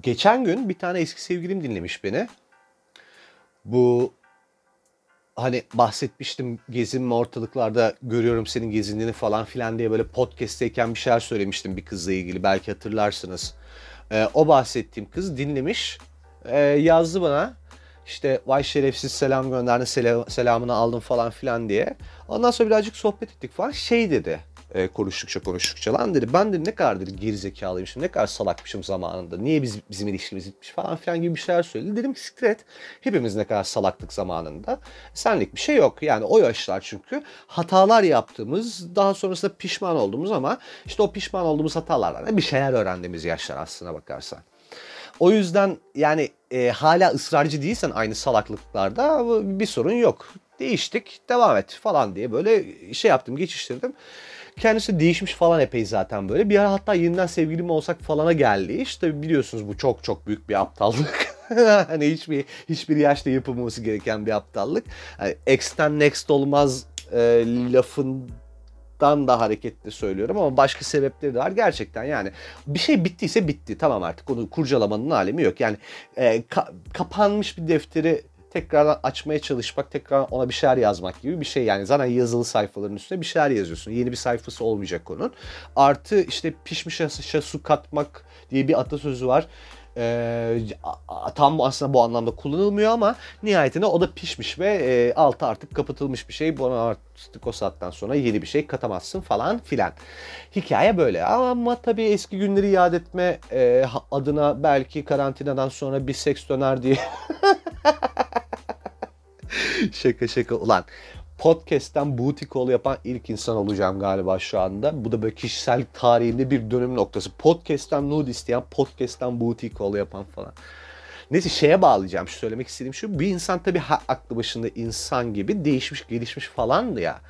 Geçen gün bir tane eski sevgilim dinlemiş beni. Bu hani bahsetmiştim gezinme ortalıklarda görüyorum senin gezindiğini falan filan diye böyle podcast'teyken bir şeyler söylemiştim bir kızla ilgili belki hatırlarsınız. Ee, o bahsettiğim kız dinlemiş ee, yazdı bana işte vay şerefsiz selam gönderdi selamını aldım falan filan diye. Ondan sonra birazcık sohbet ettik falan şey dedi e, konuştukça konuştukça lan dedi ben de ne kadar dedi gerizekalıymışım ne kadar salakmışım zamanında niye biz, bizim ilişkimiz bitmiş falan filan gibi bir şeyler söyledi. Dedim ki sikret hepimiz ne kadar salaklık zamanında senlik bir şey yok yani o yaşlar çünkü hatalar yaptığımız daha sonrasında pişman olduğumuz ama işte o pişman olduğumuz hatalardan bir şeyler öğrendiğimiz yaşlar aslına bakarsan. O yüzden yani e, hala ısrarcı değilsen aynı salaklıklarda bir sorun yok. Değiştik, devam et falan diye böyle şey yaptım, geçiştirdim. Kendisi değişmiş falan epey zaten böyle. Bir ara hatta yeniden sevgilim olsak falana geldi. İşte biliyorsunuz bu çok çok büyük bir aptallık. hani hiçbir hiçbir yaşta yapılması gereken bir aptallık. X'ten next olmaz e, lafın dan da hareketli söylüyorum ama başka sebepleri de var. Gerçekten yani bir şey bittiyse bitti. Tamam artık onu kurcalamanın alemi yok. Yani e, ka- kapanmış bir defteri tekrardan açmaya çalışmak, tekrar ona bir şeyler yazmak gibi bir şey. Yani zaten yazılı sayfaların üstüne bir şeyler yazıyorsun. Yeni bir sayfası olmayacak onun. Artı işte pişmiş aşa su katmak diye bir atasözü var. Ee, tam aslında bu anlamda kullanılmıyor ama nihayetinde o da pişmiş ve e, altı artık kapatılmış bir şey. Buna artık o saatten sonra yeni bir şey katamazsın falan filan. Hikaye böyle ama tabii eski günleri yad etme e, adına belki karantinadan sonra bir seks döner diye şaka şaka. Ulan podcast'ten booty call yapan ilk insan olacağım galiba şu anda. Bu da böyle kişisel tarihimde bir dönüm noktası. Podcast'ten nude isteyen, podcast'ten booty call yapan falan. Neyse şeye bağlayacağım. Şu söylemek istediğim şu. Bir insan tabii aklı başında insan gibi değişmiş, gelişmiş falandı ya.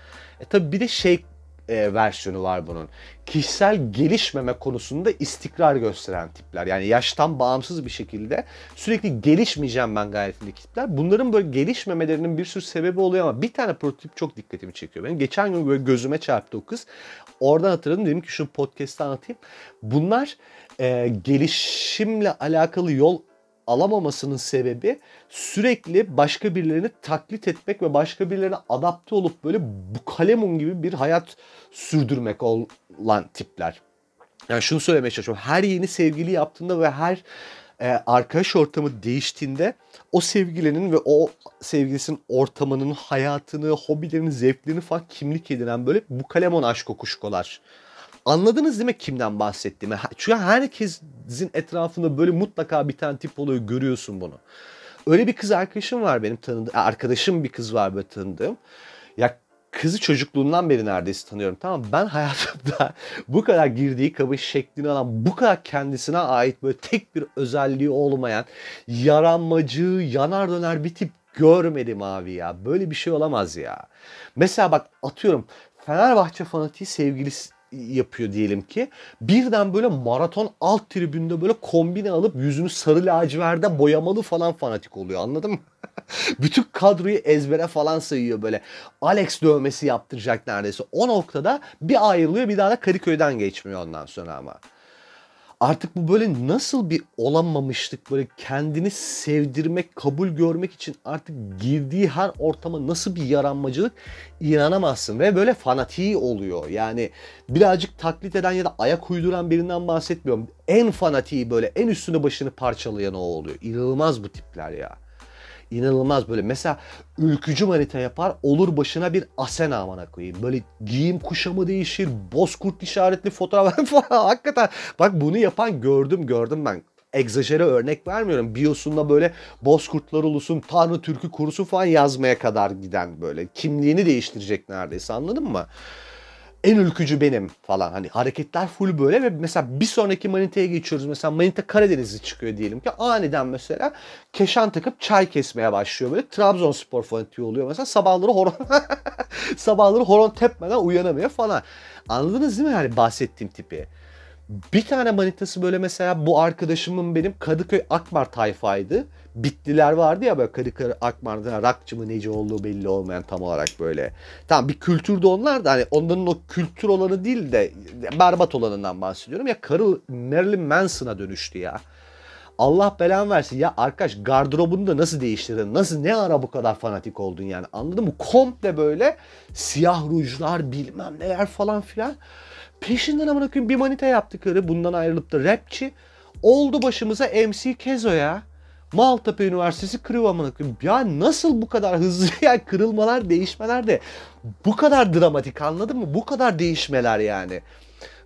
E tabii bir de şey e, versiyonu var bunun. Kişisel gelişmeme konusunda istikrar gösteren tipler. Yani yaştan bağımsız bir şekilde sürekli gelişmeyeceğim ben gayretindeki tipler. Bunların böyle gelişmemelerinin bir sürü sebebi oluyor ama bir tane prototip çok dikkatimi çekiyor. Benim geçen gün böyle gözüme çarptı o kız. Oradan hatırladım dedim ki şunu podcast'ta anlatayım. Bunlar e, gelişimle alakalı yol alamamasının sebebi sürekli başka birilerini taklit etmek ve başka birilerine adapte olup böyle bu kalemun gibi bir hayat sürdürmek olan tipler. Yani şunu söylemeye çalışıyorum. Her yeni sevgili yaptığında ve her e, arkadaş ortamı değiştiğinde o sevgilinin ve o sevgilisinin ortamının, hayatını, hobilerini, zevklerini falan kimlik edinen böyle bu kalemon aşk kokuşkolar Anladınız değil mi kimden bahsettiğimi? Çünkü herkesin etrafında böyle mutlaka bir tane tip oluyor görüyorsun bunu. Öyle bir kız arkadaşım var benim tanıdığım. Arkadaşım bir kız var böyle tanıdığım. Ya kızı çocukluğundan beri neredeyse tanıyorum. Tamam ben hayatımda bu kadar girdiği kabı şeklini alan, bu kadar kendisine ait böyle tek bir özelliği olmayan, yaranmacı, yanar döner bir tip görmedim abi ya. Böyle bir şey olamaz ya. Mesela bak atıyorum Fenerbahçe fanatiği sevgilisi yapıyor diyelim ki. Birden böyle maraton alt tribünde böyle kombine alıp yüzünü sarı laciverde boyamalı falan fanatik oluyor anladın mı? Bütün kadroyu ezbere falan sayıyor böyle. Alex dövmesi yaptıracak neredeyse. O noktada bir ayrılıyor bir daha da Kadıköy'den geçmiyor ondan sonra ama artık bu böyle nasıl bir olamamışlık böyle kendini sevdirmek, kabul görmek için artık girdiği her ortama nasıl bir yaranmacılık inanamazsın ve böyle fanatiği oluyor. Yani birazcık taklit eden ya da ayak uyduran birinden bahsetmiyorum. En fanatiği böyle en üstünü başını parçalayan o oluyor. İnanılmaz bu tipler ya inanılmaz böyle. Mesela ülkücü manita yapar olur başına bir Asena amana koyayım. Böyle giyim kuşamı değişir. Bozkurt işaretli fotoğraf falan. Hakikaten bak bunu yapan gördüm gördüm ben egzajere örnek vermiyorum. Biosunda böyle Bozkurtlar Ulusun, Tanrı Türk'ü kurusu falan yazmaya kadar giden böyle. Kimliğini değiştirecek neredeyse anladın mı? En ülkücü benim falan. Hani hareketler full böyle ve mesela bir sonraki manitaya geçiyoruz. Mesela manita Karadeniz'i çıkıyor diyelim ki aniden mesela keşan takıp çay kesmeye başlıyor böyle. Trabzonspor fanatiği oluyor mesela sabahları horon sabahları horon tepmeden uyanamıyor falan. Anladınız değil mi yani bahsettiğim tipi? Bir tane manitası böyle mesela bu arkadaşımın benim Kadıköy Akmar tayfaydı. Bitliler vardı ya böyle Kadıköy Akmar'da rakçı mı neci olduğu belli olmayan tam olarak böyle. Tamam bir kültürde onlar da hani onların o kültür olanı değil de berbat olanından bahsediyorum. Ya karı Marilyn Manson'a dönüştü ya. Allah belan versin. Ya arkadaş gardırobunu da nasıl değiştirdin? Nasıl ne ara bu kadar fanatik oldun yani? Anladın mı? Komple böyle siyah rujlar bilmem neler falan filan. Peşinden amına koyayım bir manita yaptı karı. Bundan ayrılıp da rapçi. Oldu başımıza MC Kezo ya. Maltepe Üniversitesi kırıyor amına koyayım. Ya nasıl bu kadar hızlı yani kırılmalar, değişmeler de bu kadar dramatik anladın mı? Bu kadar değişmeler yani.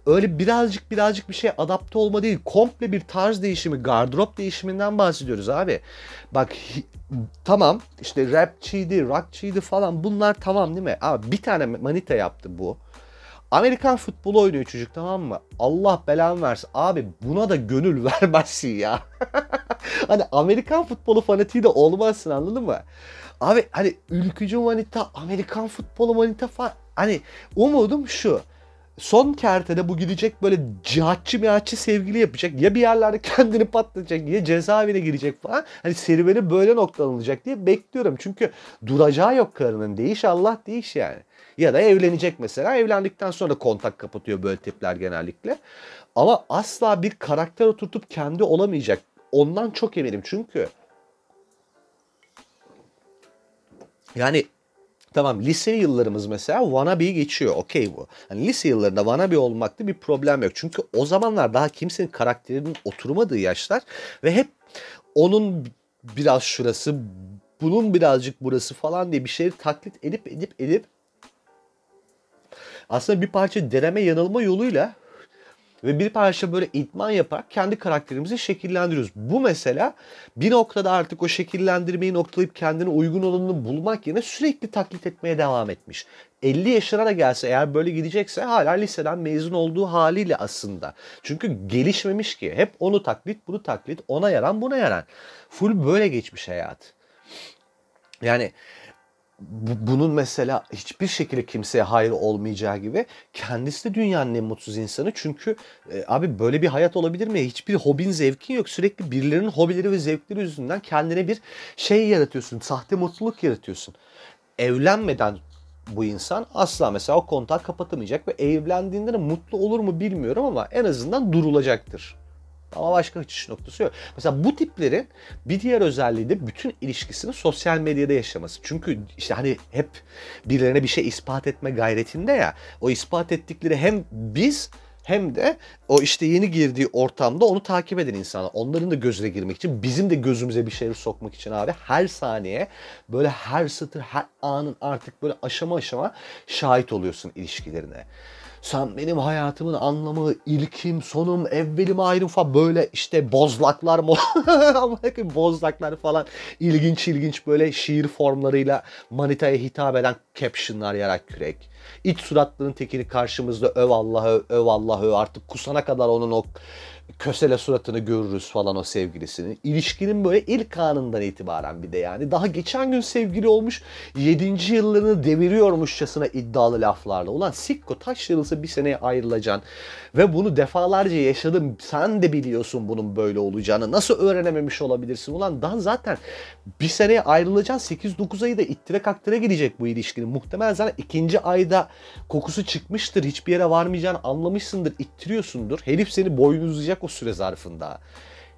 Öyle birazcık birazcık bir şey adapte olma değil. Komple bir tarz değişimi, gardırop değişiminden bahsediyoruz abi. Bak tamam işte rapçiydi, rockçıydı falan bunlar tamam değil mi? Ama bir tane manita yaptı bu. Amerikan futbolu oynuyor çocuk tamam mı? Allah belanı versin. Abi buna da gönül vermezsin ya. hani Amerikan futbolu fanatiği de olmazsın anladın mı? Abi hani ülkücü manita, Amerikan futbolu manita falan. Hani umudum şu. Son kertede bu gidecek böyle cihatçı mihatçı sevgili yapacak. Ya bir yerlerde kendini patlatacak ya cezaevine girecek falan. Hani serüveni böyle noktalanacak diye bekliyorum. Çünkü duracağı yok karının. Değiş Allah değiş yani. Ya da evlenecek mesela. Evlendikten sonra kontak kapatıyor böyle tipler genellikle. Ama asla bir karakter oturtup kendi olamayacak. Ondan çok eminim çünkü yani Tamam lise yıllarımız mesela wannabe geçiyor. Okey bu. Yani lise yıllarında wannabe olmakta bir problem yok. Çünkü o zamanlar daha kimsenin karakterinin oturmadığı yaşlar ve hep onun biraz şurası, bunun birazcık burası falan diye bir şeyi taklit edip edip edip aslında bir parça deneme yanılma yoluyla ve bir parça böyle idman yaparak kendi karakterimizi şekillendiriyoruz. Bu mesela bir noktada artık o şekillendirmeyi noktalayıp kendine uygun olanını bulmak yerine sürekli taklit etmeye devam etmiş. 50 yaşına da gelse eğer böyle gidecekse hala liseden mezun olduğu haliyle aslında. Çünkü gelişmemiş ki. Hep onu taklit, bunu taklit, ona yaran, buna yaran. Full böyle geçmiş hayat. Yani bunun mesela hiçbir şekilde kimseye hayır olmayacağı gibi kendisi de dünyanın en mutsuz insanı. Çünkü e, abi böyle bir hayat olabilir mi? Hiçbir hobin zevkin yok. Sürekli birilerinin hobileri ve zevkleri yüzünden kendine bir şey yaratıyorsun. Sahte mutluluk yaratıyorsun. Evlenmeden bu insan asla mesela o kontağı kapatamayacak ve evlendiğinde de mutlu olur mu bilmiyorum ama en azından durulacaktır. Ama başka kaçış noktası yok. Mesela bu tiplerin bir diğer özelliği de bütün ilişkisini sosyal medyada yaşaması. Çünkü işte hani hep birilerine bir şey ispat etme gayretinde ya. O ispat ettikleri hem biz hem de o işte yeni girdiği ortamda onu takip eden insanlar. Onların da gözüne girmek için, bizim de gözümüze bir şeyler sokmak için abi her saniye böyle her satır, her anın artık böyle aşama aşama şahit oluyorsun ilişkilerine sen benim hayatımın anlamı, ilkim, sonum, evvelim, ayrım falan böyle işte bozlaklar mı? bozlaklar falan ilginç ilginç böyle şiir formlarıyla manitaya hitap eden captionlar yarak kürek. İç suratlının tekini karşımızda öv Allah'ı, öv Allah'ı artık kusana kadar onun o kösele suratını görürüz falan o sevgilisini. İlişkinin böyle ilk anından itibaren bir de yani. Daha geçen gün sevgili olmuş 7. yıllarını deviriyormuşçasına iddialı laflarla. Ulan sikko taş yarılsa bir seneye ayrılacaksın. Ve bunu defalarca yaşadım. Sen de biliyorsun bunun böyle olacağını. Nasıl öğrenememiş olabilirsin? Ulan daha zaten bir seneye ayrılacaksın. 8-9 ayı da ittire kaktıra gidecek bu ilişkinin. Muhtemelen zaten ikinci ayda kokusu çıkmıştır. Hiçbir yere varmayacağını anlamışsındır. ittiriyorsundur. Herif seni boynuzlayacak o süre zarfında.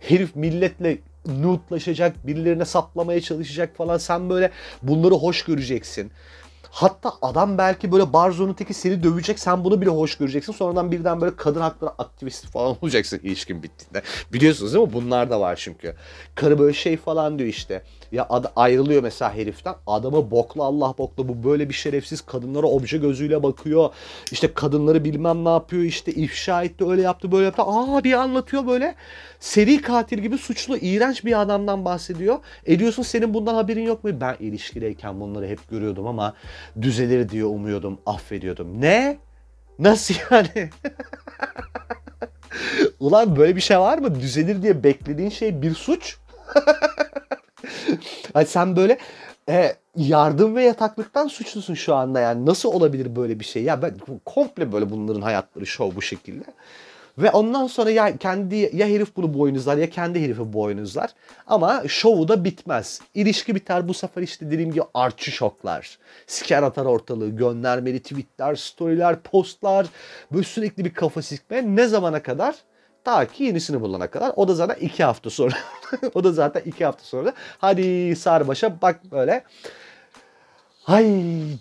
Herif milletle nude'laşacak, birilerine saplamaya çalışacak falan. Sen böyle bunları hoş göreceksin. Hatta adam belki böyle barzonun teki seni dövecek sen bunu bile hoş göreceksin. Sonradan birden böyle kadın hakları aktivisti falan olacaksın ilişkin bittiğinde. Biliyorsunuz değil mi? Bunlar da var çünkü. Karı böyle şey falan diyor işte. Ya ad- ayrılıyor mesela heriften. Adama bokla Allah bokla bu böyle bir şerefsiz kadınlara obje gözüyle bakıyor. İşte kadınları bilmem ne yapıyor işte ifşa etti öyle yaptı böyle yaptı. Aa bir anlatıyor böyle. Seri katil gibi suçlu iğrenç bir adamdan bahsediyor. Ediyorsun senin bundan haberin yok mu? Ben ilişkideyken bunları hep görüyordum ama düzelir diye umuyordum, affediyordum. Ne? Nasıl yani? Ulan böyle bir şey var mı? Düzelir diye beklediğin şey bir suç. hani sen böyle e, yardım ve yataklıktan suçlusun şu anda yani. Nasıl olabilir böyle bir şey? Ya ben komple böyle bunların hayatları şov bu şekilde. Ve ondan sonra ya kendi ya herif bunu boynuzlar ya kendi herifi boynuzlar. Ama şovu da bitmez. İlişki biter bu sefer işte dediğim gibi artçı şoklar. Siker atar ortalığı, göndermeli tweetler, storyler, postlar. Böyle sürekli bir kafa sikme. Ne zamana kadar? Ta ki yenisini bulana kadar. O da zaten iki hafta sonra. o da zaten iki hafta sonra. Hadi sarbaşa bak böyle. Ay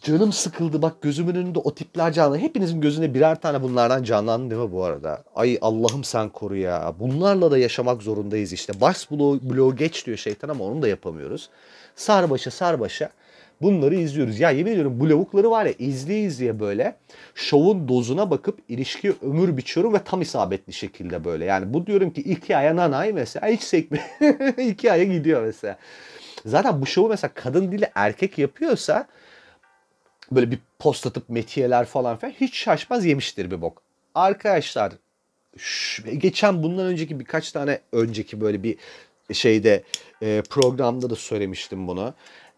canım sıkıldı bak gözümün önünde o tipler canlı. Hepinizin gözünde birer tane bunlardan canlandı değil mi bu arada? Ay Allah'ım sen koru ya. Bunlarla da yaşamak zorundayız işte. Bars bloğu, bloğu geç diyor şeytan ama onu da yapamıyoruz. Sarbaşa sarbaşa bunları izliyoruz. Ya yemin ediyorum bu lavukları var ya izleye izleye böyle şovun dozuna bakıp ilişkiye ömür biçiyorum ve tam isabetli şekilde böyle. Yani bu diyorum ki iki aya nanay mesela hiç sekme. iki aya gidiyor mesela. Zaten bu şovu mesela kadın dili erkek yapıyorsa böyle bir post atıp metiyeler falan filan hiç şaşmaz yemiştir bir bok. Arkadaşlar geçen bundan önceki birkaç tane önceki böyle bir şeyde e, programda da söylemiştim bunu.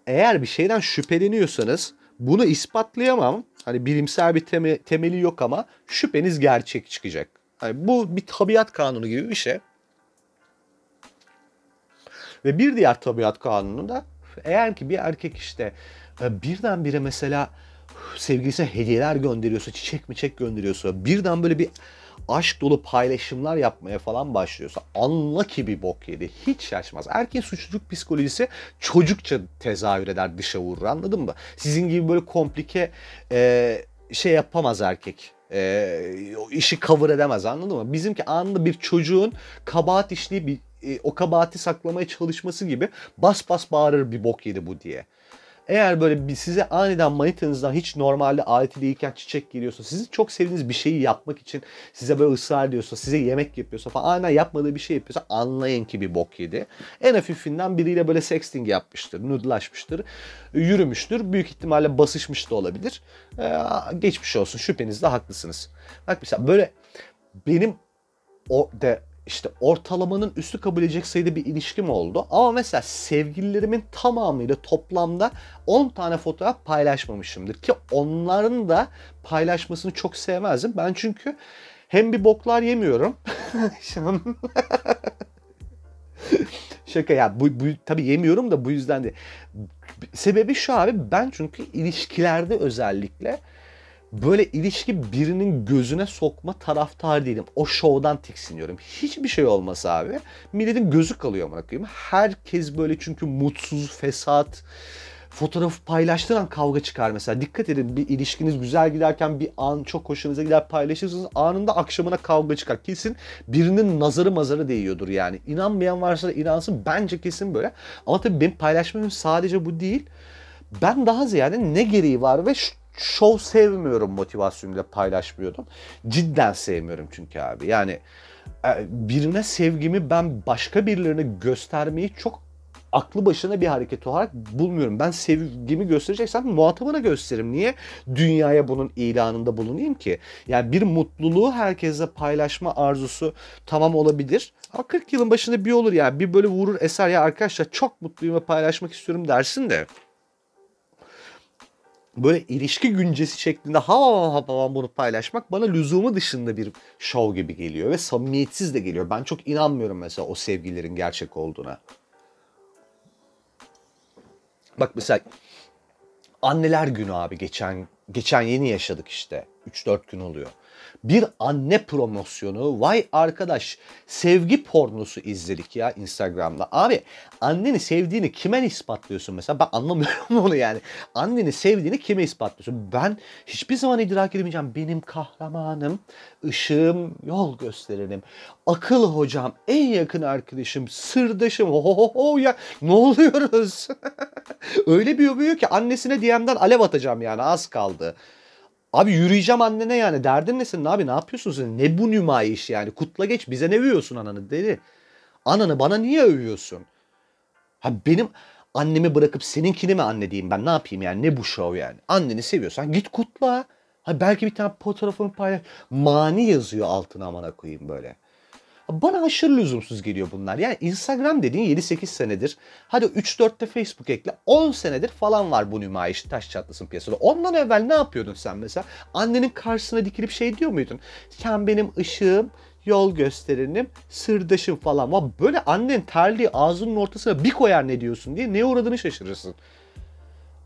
Eğer bir şeyden şüpheleniyorsanız bunu ispatlayamam. Hani bilimsel bir teme, temeli yok ama şüpheniz gerçek çıkacak. Hani bu bir tabiat kanunu gibi bir şey. Ve bir diğer tabiat kanunu da eğer ki bir erkek işte e, birdenbire mesela sevgilisine hediyeler gönderiyorsa, çiçek mi çek gönderiyorsa, birden böyle bir aşk dolu paylaşımlar yapmaya falan başlıyorsa anla ki bir bok yedi. Hiç şaşmaz. Erkeğin suçluluk psikolojisi çocukça tezahür eder dışa vurur anladın mı? Sizin gibi böyle komplike e, şey yapamaz erkek. E, işi cover edemez anladın mı? Bizimki anında bir çocuğun kabahat bir e, o kabahati saklamaya çalışması gibi bas bas bağırır bir bok yedi bu diye. Eğer böyle bir size aniden manitanızdan hiç normalde aleti değilken çiçek geliyorsa, sizin çok sevdiğiniz bir şeyi yapmak için size böyle ısrar ediyorsa, size yemek yapıyorsa falan aniden yapmadığı bir şey yapıyorsa anlayın ki bir bok yedi. En hafifinden biriyle böyle sexting yapmıştır, nudelaşmıştır, yürümüştür. Büyük ihtimalle basışmış da olabilir. Ee, geçmiş olsun şüphenizde haklısınız. Bak mesela böyle benim o de işte ortalamanın üstü kabul edecek sayıda bir ilişkim oldu. Ama mesela sevgililerimin tamamıyla toplamda 10 tane fotoğraf paylaşmamışımdır. Ki onların da paylaşmasını çok sevmezdim. Ben çünkü hem bir boklar yemiyorum. Şaka ya bu, bu tabii yemiyorum da bu yüzden de. Sebebi şu abi ben çünkü ilişkilerde özellikle böyle ilişki birinin gözüne sokma taraftar değilim. O şovdan tiksiniyorum. Hiçbir şey olmasa abi. Milletin gözü kalıyor bırakayım. Herkes böyle çünkü mutsuz, fesat, fotoğrafı paylaştığın an kavga çıkar mesela. Dikkat edin bir ilişkiniz güzel giderken bir an çok hoşunuza gider paylaşırsınız. Anında akşamına kavga çıkar. Kesin birinin nazarı mazarı değiyordur yani. İnanmayan varsa inansın. Bence kesin böyle. Ama tabii benim paylaşmam sadece bu değil. Ben daha ziyade ne gereği var ve şov sevmiyorum motivasyonuyla paylaşmıyordum. Cidden sevmiyorum çünkü abi. Yani e, birine sevgimi ben başka birilerine göstermeyi çok aklı başına bir hareket olarak bulmuyorum. Ben sevgimi göstereceksem muhatabına gösteririm. Niye dünyaya bunun ilanında bulunayım ki? Yani bir mutluluğu herkese paylaşma arzusu tamam olabilir. Ama 40 yılın başında bir olur yani. Bir böyle vurur eser ya arkadaşlar çok mutluyum ve paylaşmak istiyorum dersin de böyle ilişki güncesi şeklinde ha ha ha bunu paylaşmak bana lüzumu dışında bir şov gibi geliyor ve samimiyetsiz de geliyor. Ben çok inanmıyorum mesela o sevgilerin gerçek olduğuna. Bak mesela anneler günü abi geçen geçen yeni yaşadık işte. 3-4 gün oluyor bir anne promosyonu. Vay arkadaş sevgi pornosu izledik ya Instagram'da. Abi anneni sevdiğini kime ispatlıyorsun mesela? Ben anlamıyorum onu yani. Anneni sevdiğini kime ispatlıyorsun? Ben hiçbir zaman idrak edemeyeceğim. Benim kahramanım, ışığım, yol gösterenim. Akıl hocam, en yakın arkadaşım, sırdaşım. Ho ya ne oluyoruz? Öyle bir övüyor ki annesine DM'den alev atacağım yani az kaldı. Abi yürüyeceğim annene yani. Derdin nesin abi ne yapıyorsun sen? Ne bu nümayiş yani? Kutla geç bize ne övüyorsun ananı dedi. Ananı bana niye övüyorsun? Ha benim annemi bırakıp seninkini mi anne diyeyim ben ne yapayım yani ne bu şov yani? Anneni seviyorsan git kutla. Ha belki bir tane fotoğrafını paylaş. Mani yazıyor altına amana koyayım böyle. Bana aşırı lüzumsuz geliyor bunlar. Yani Instagram dediğin 7-8 senedir. Hadi 3-4'te Facebook ekle. 10 senedir falan var bu nümayiş taş çatlasın piyasada. Ondan evvel ne yapıyordun sen mesela? Annenin karşısına dikilip şey diyor muydun? Sen benim ışığım, yol gösterinim, sırdaşım falan. Ama böyle annen terliği ağzının ortasına bir koyar ne diyorsun diye ne uğradığını şaşırırsın.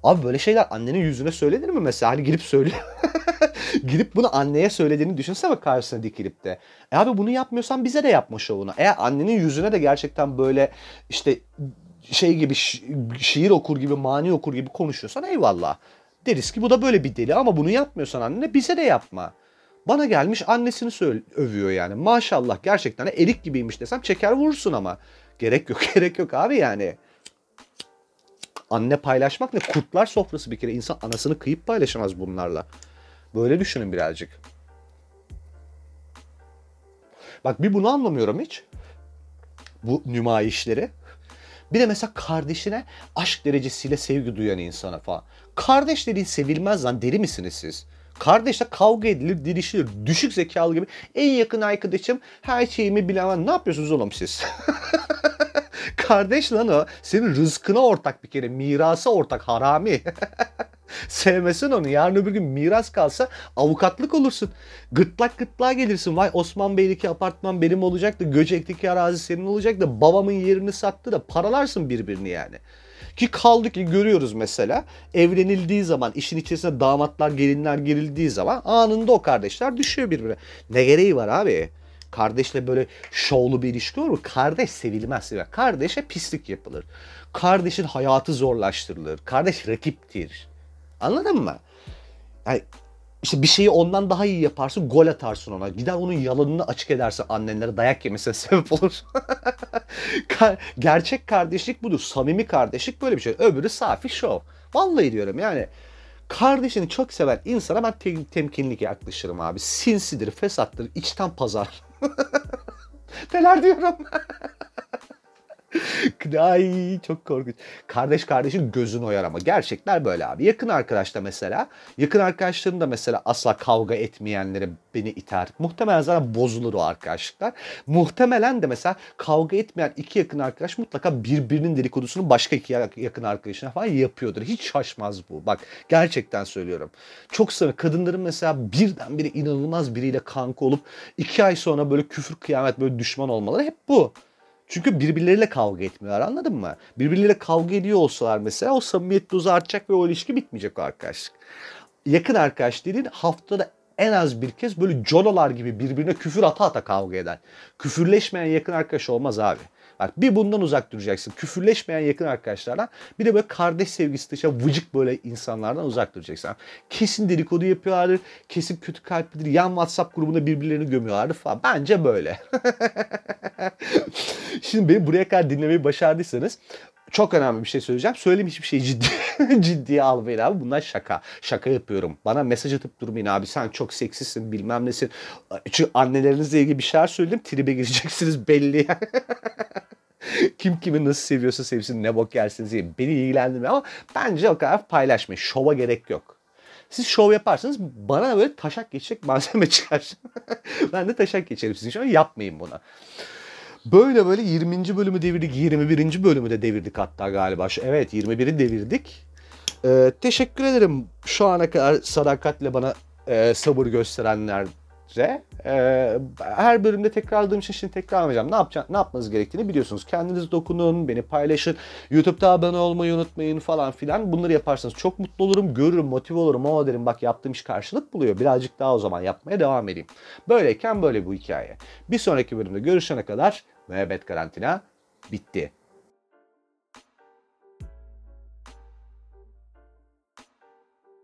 Abi böyle şeyler annenin yüzüne söylenir mi mesela? Hani girip söyle. Gidip bunu anneye söylediğini düşünsene karşısına dikilip de. E abi bunu yapmıyorsan bize de yapma şovunu. Eğer annenin yüzüne de gerçekten böyle işte şey gibi şi- şiir okur gibi mani okur gibi konuşuyorsan eyvallah. Deriz ki bu da böyle bir deli ama bunu yapmıyorsan anne bize de yapma. Bana gelmiş annesini söyle, övüyor yani. Maşallah gerçekten erik gibiymiş desem çeker vurursun ama. Gerek yok gerek yok abi yani. Anne paylaşmak ne? Kurtlar sofrası bir kere. İnsan anasını kıyıp paylaşamaz bunlarla. Böyle düşünün birazcık. Bak bir bunu anlamıyorum hiç. Bu nümayişleri. Bir de mesela kardeşine aşk derecesiyle sevgi duyan insana falan. Kardeş dediğin sevilmez lan deli misiniz siz? Kardeşle kavga edilir, dirişilir. Düşük zekalı gibi. En yakın arkadaşım her şeyimi bilemem. Ne yapıyorsunuz oğlum siz? Kardeş lan o. Senin rızkına ortak bir kere. Mirasa ortak harami. Sevmesin onu. Yarın öbür gün miras kalsa avukatlık olursun. Gırtlak gırtlağa gelirsin. Vay Osman Bey'deki apartman benim olacak da Göcek'teki arazi senin olacak da babamın yerini sattı da paralarsın birbirini yani. Ki kaldı ki görüyoruz mesela evlenildiği zaman işin içerisinde damatlar gelinler girildiği zaman anında o kardeşler düşüyor birbirine. Ne gereği var abi? Kardeşle böyle şovlu bir ilişki olur mu? Kardeş sevilmez. sevilmez. Kardeşe pislik yapılır. Kardeşin hayatı zorlaştırılır. Kardeş rakiptir. Anladın mı? Yani işte bir şeyi ondan daha iyi yaparsın, gol atarsın ona. Gider onun yalanını açık edersin annenlere dayak yemesine sebep olur. Gerçek kardeşlik budur. Samimi kardeşlik böyle bir şey. Öbürü safi şov. Vallahi diyorum yani. Kardeşini çok seven insana ben te- temkinli yaklaşırım abi. Sinsidir, fesattır, içten pazar. Neler diyorum? Ay çok korkunç. Kardeş kardeşin gözünü oyar ama gerçekler böyle abi. Yakın arkadaş da mesela. Yakın arkadaşlarım da mesela asla kavga etmeyenlere beni iter. Muhtemelen zaten bozulur o arkadaşlıklar. Muhtemelen de mesela kavga etmeyen iki yakın arkadaş mutlaka birbirinin dedikodusunu başka iki yakın arkadaşına falan yapıyordur. Hiç şaşmaz bu. Bak gerçekten söylüyorum. Çok sana kadınların mesela birdenbire inanılmaz biriyle kanka olup iki ay sonra böyle küfür kıyamet böyle düşman olmaları hep bu. Çünkü birbirleriyle kavga etmiyorlar anladın mı? Birbirleriyle kavga ediyor olsalar mesela o samimiyet dozu artacak ve o ilişki bitmeyecek o arkadaşlık. Yakın arkadaş dediğin haftada en az bir kez böyle cololar gibi birbirine küfür ata ata kavga eder. Küfürleşmeyen yakın arkadaş olmaz abi. Bak bir bundan uzak duracaksın. Küfürleşmeyen yakın arkadaşlardan bir de böyle kardeş sevgisi dışı vıcık böyle insanlardan uzak duracaksın. Kesin dedikodu yapıyorlardır. Kesin kötü kalplidir. Yan WhatsApp grubunda birbirlerini gömüyorlardır falan. Bence böyle. Şimdi beni buraya kadar dinlemeyi başardıysanız çok önemli bir şey söyleyeceğim. Söyleyeyim hiçbir şeyi ciddi, ciddiye almayın abi. Bunlar şaka. Şaka yapıyorum. Bana mesaj atıp durmayın abi. Sen çok seksisin bilmem nesin. Çünkü annelerinizle ilgili bir şeyler söyledim. Tribe gireceksiniz belli. Kim kimi nasıl seviyorsa sevsin ne bok yersiniz yiyin. Beni ilgilendirmiyor ama bence o kadar paylaşmayın. Şova gerek yok. Siz şov yaparsanız bana böyle taşak geçecek malzeme çıkar. ben de taşak geçerim sizin için ama yapmayın bunu. Böyle böyle 20. bölümü devirdik. 21. bölümü de devirdik hatta galiba. Evet 21'i devirdik. Ee, teşekkür ederim şu ana kadar sadakatle bana e, sabır gösterenlere. Ee, her bölümde tekrarladığım için şimdi tekrarlamayacağım. Ne yapacağım, ne yapmanız gerektiğini biliyorsunuz. Kendiniz dokunun, beni paylaşın. YouTube'da abone olmayı unutmayın falan filan. Bunları yaparsanız çok mutlu olurum, görürüm, motive olurum. O derim bak yaptığım iş karşılık buluyor. Birazcık daha o zaman yapmaya devam edeyim. Böyleyken böyle bu hikaye. Bir sonraki bölümde görüşene kadar müebbet karantina bitti.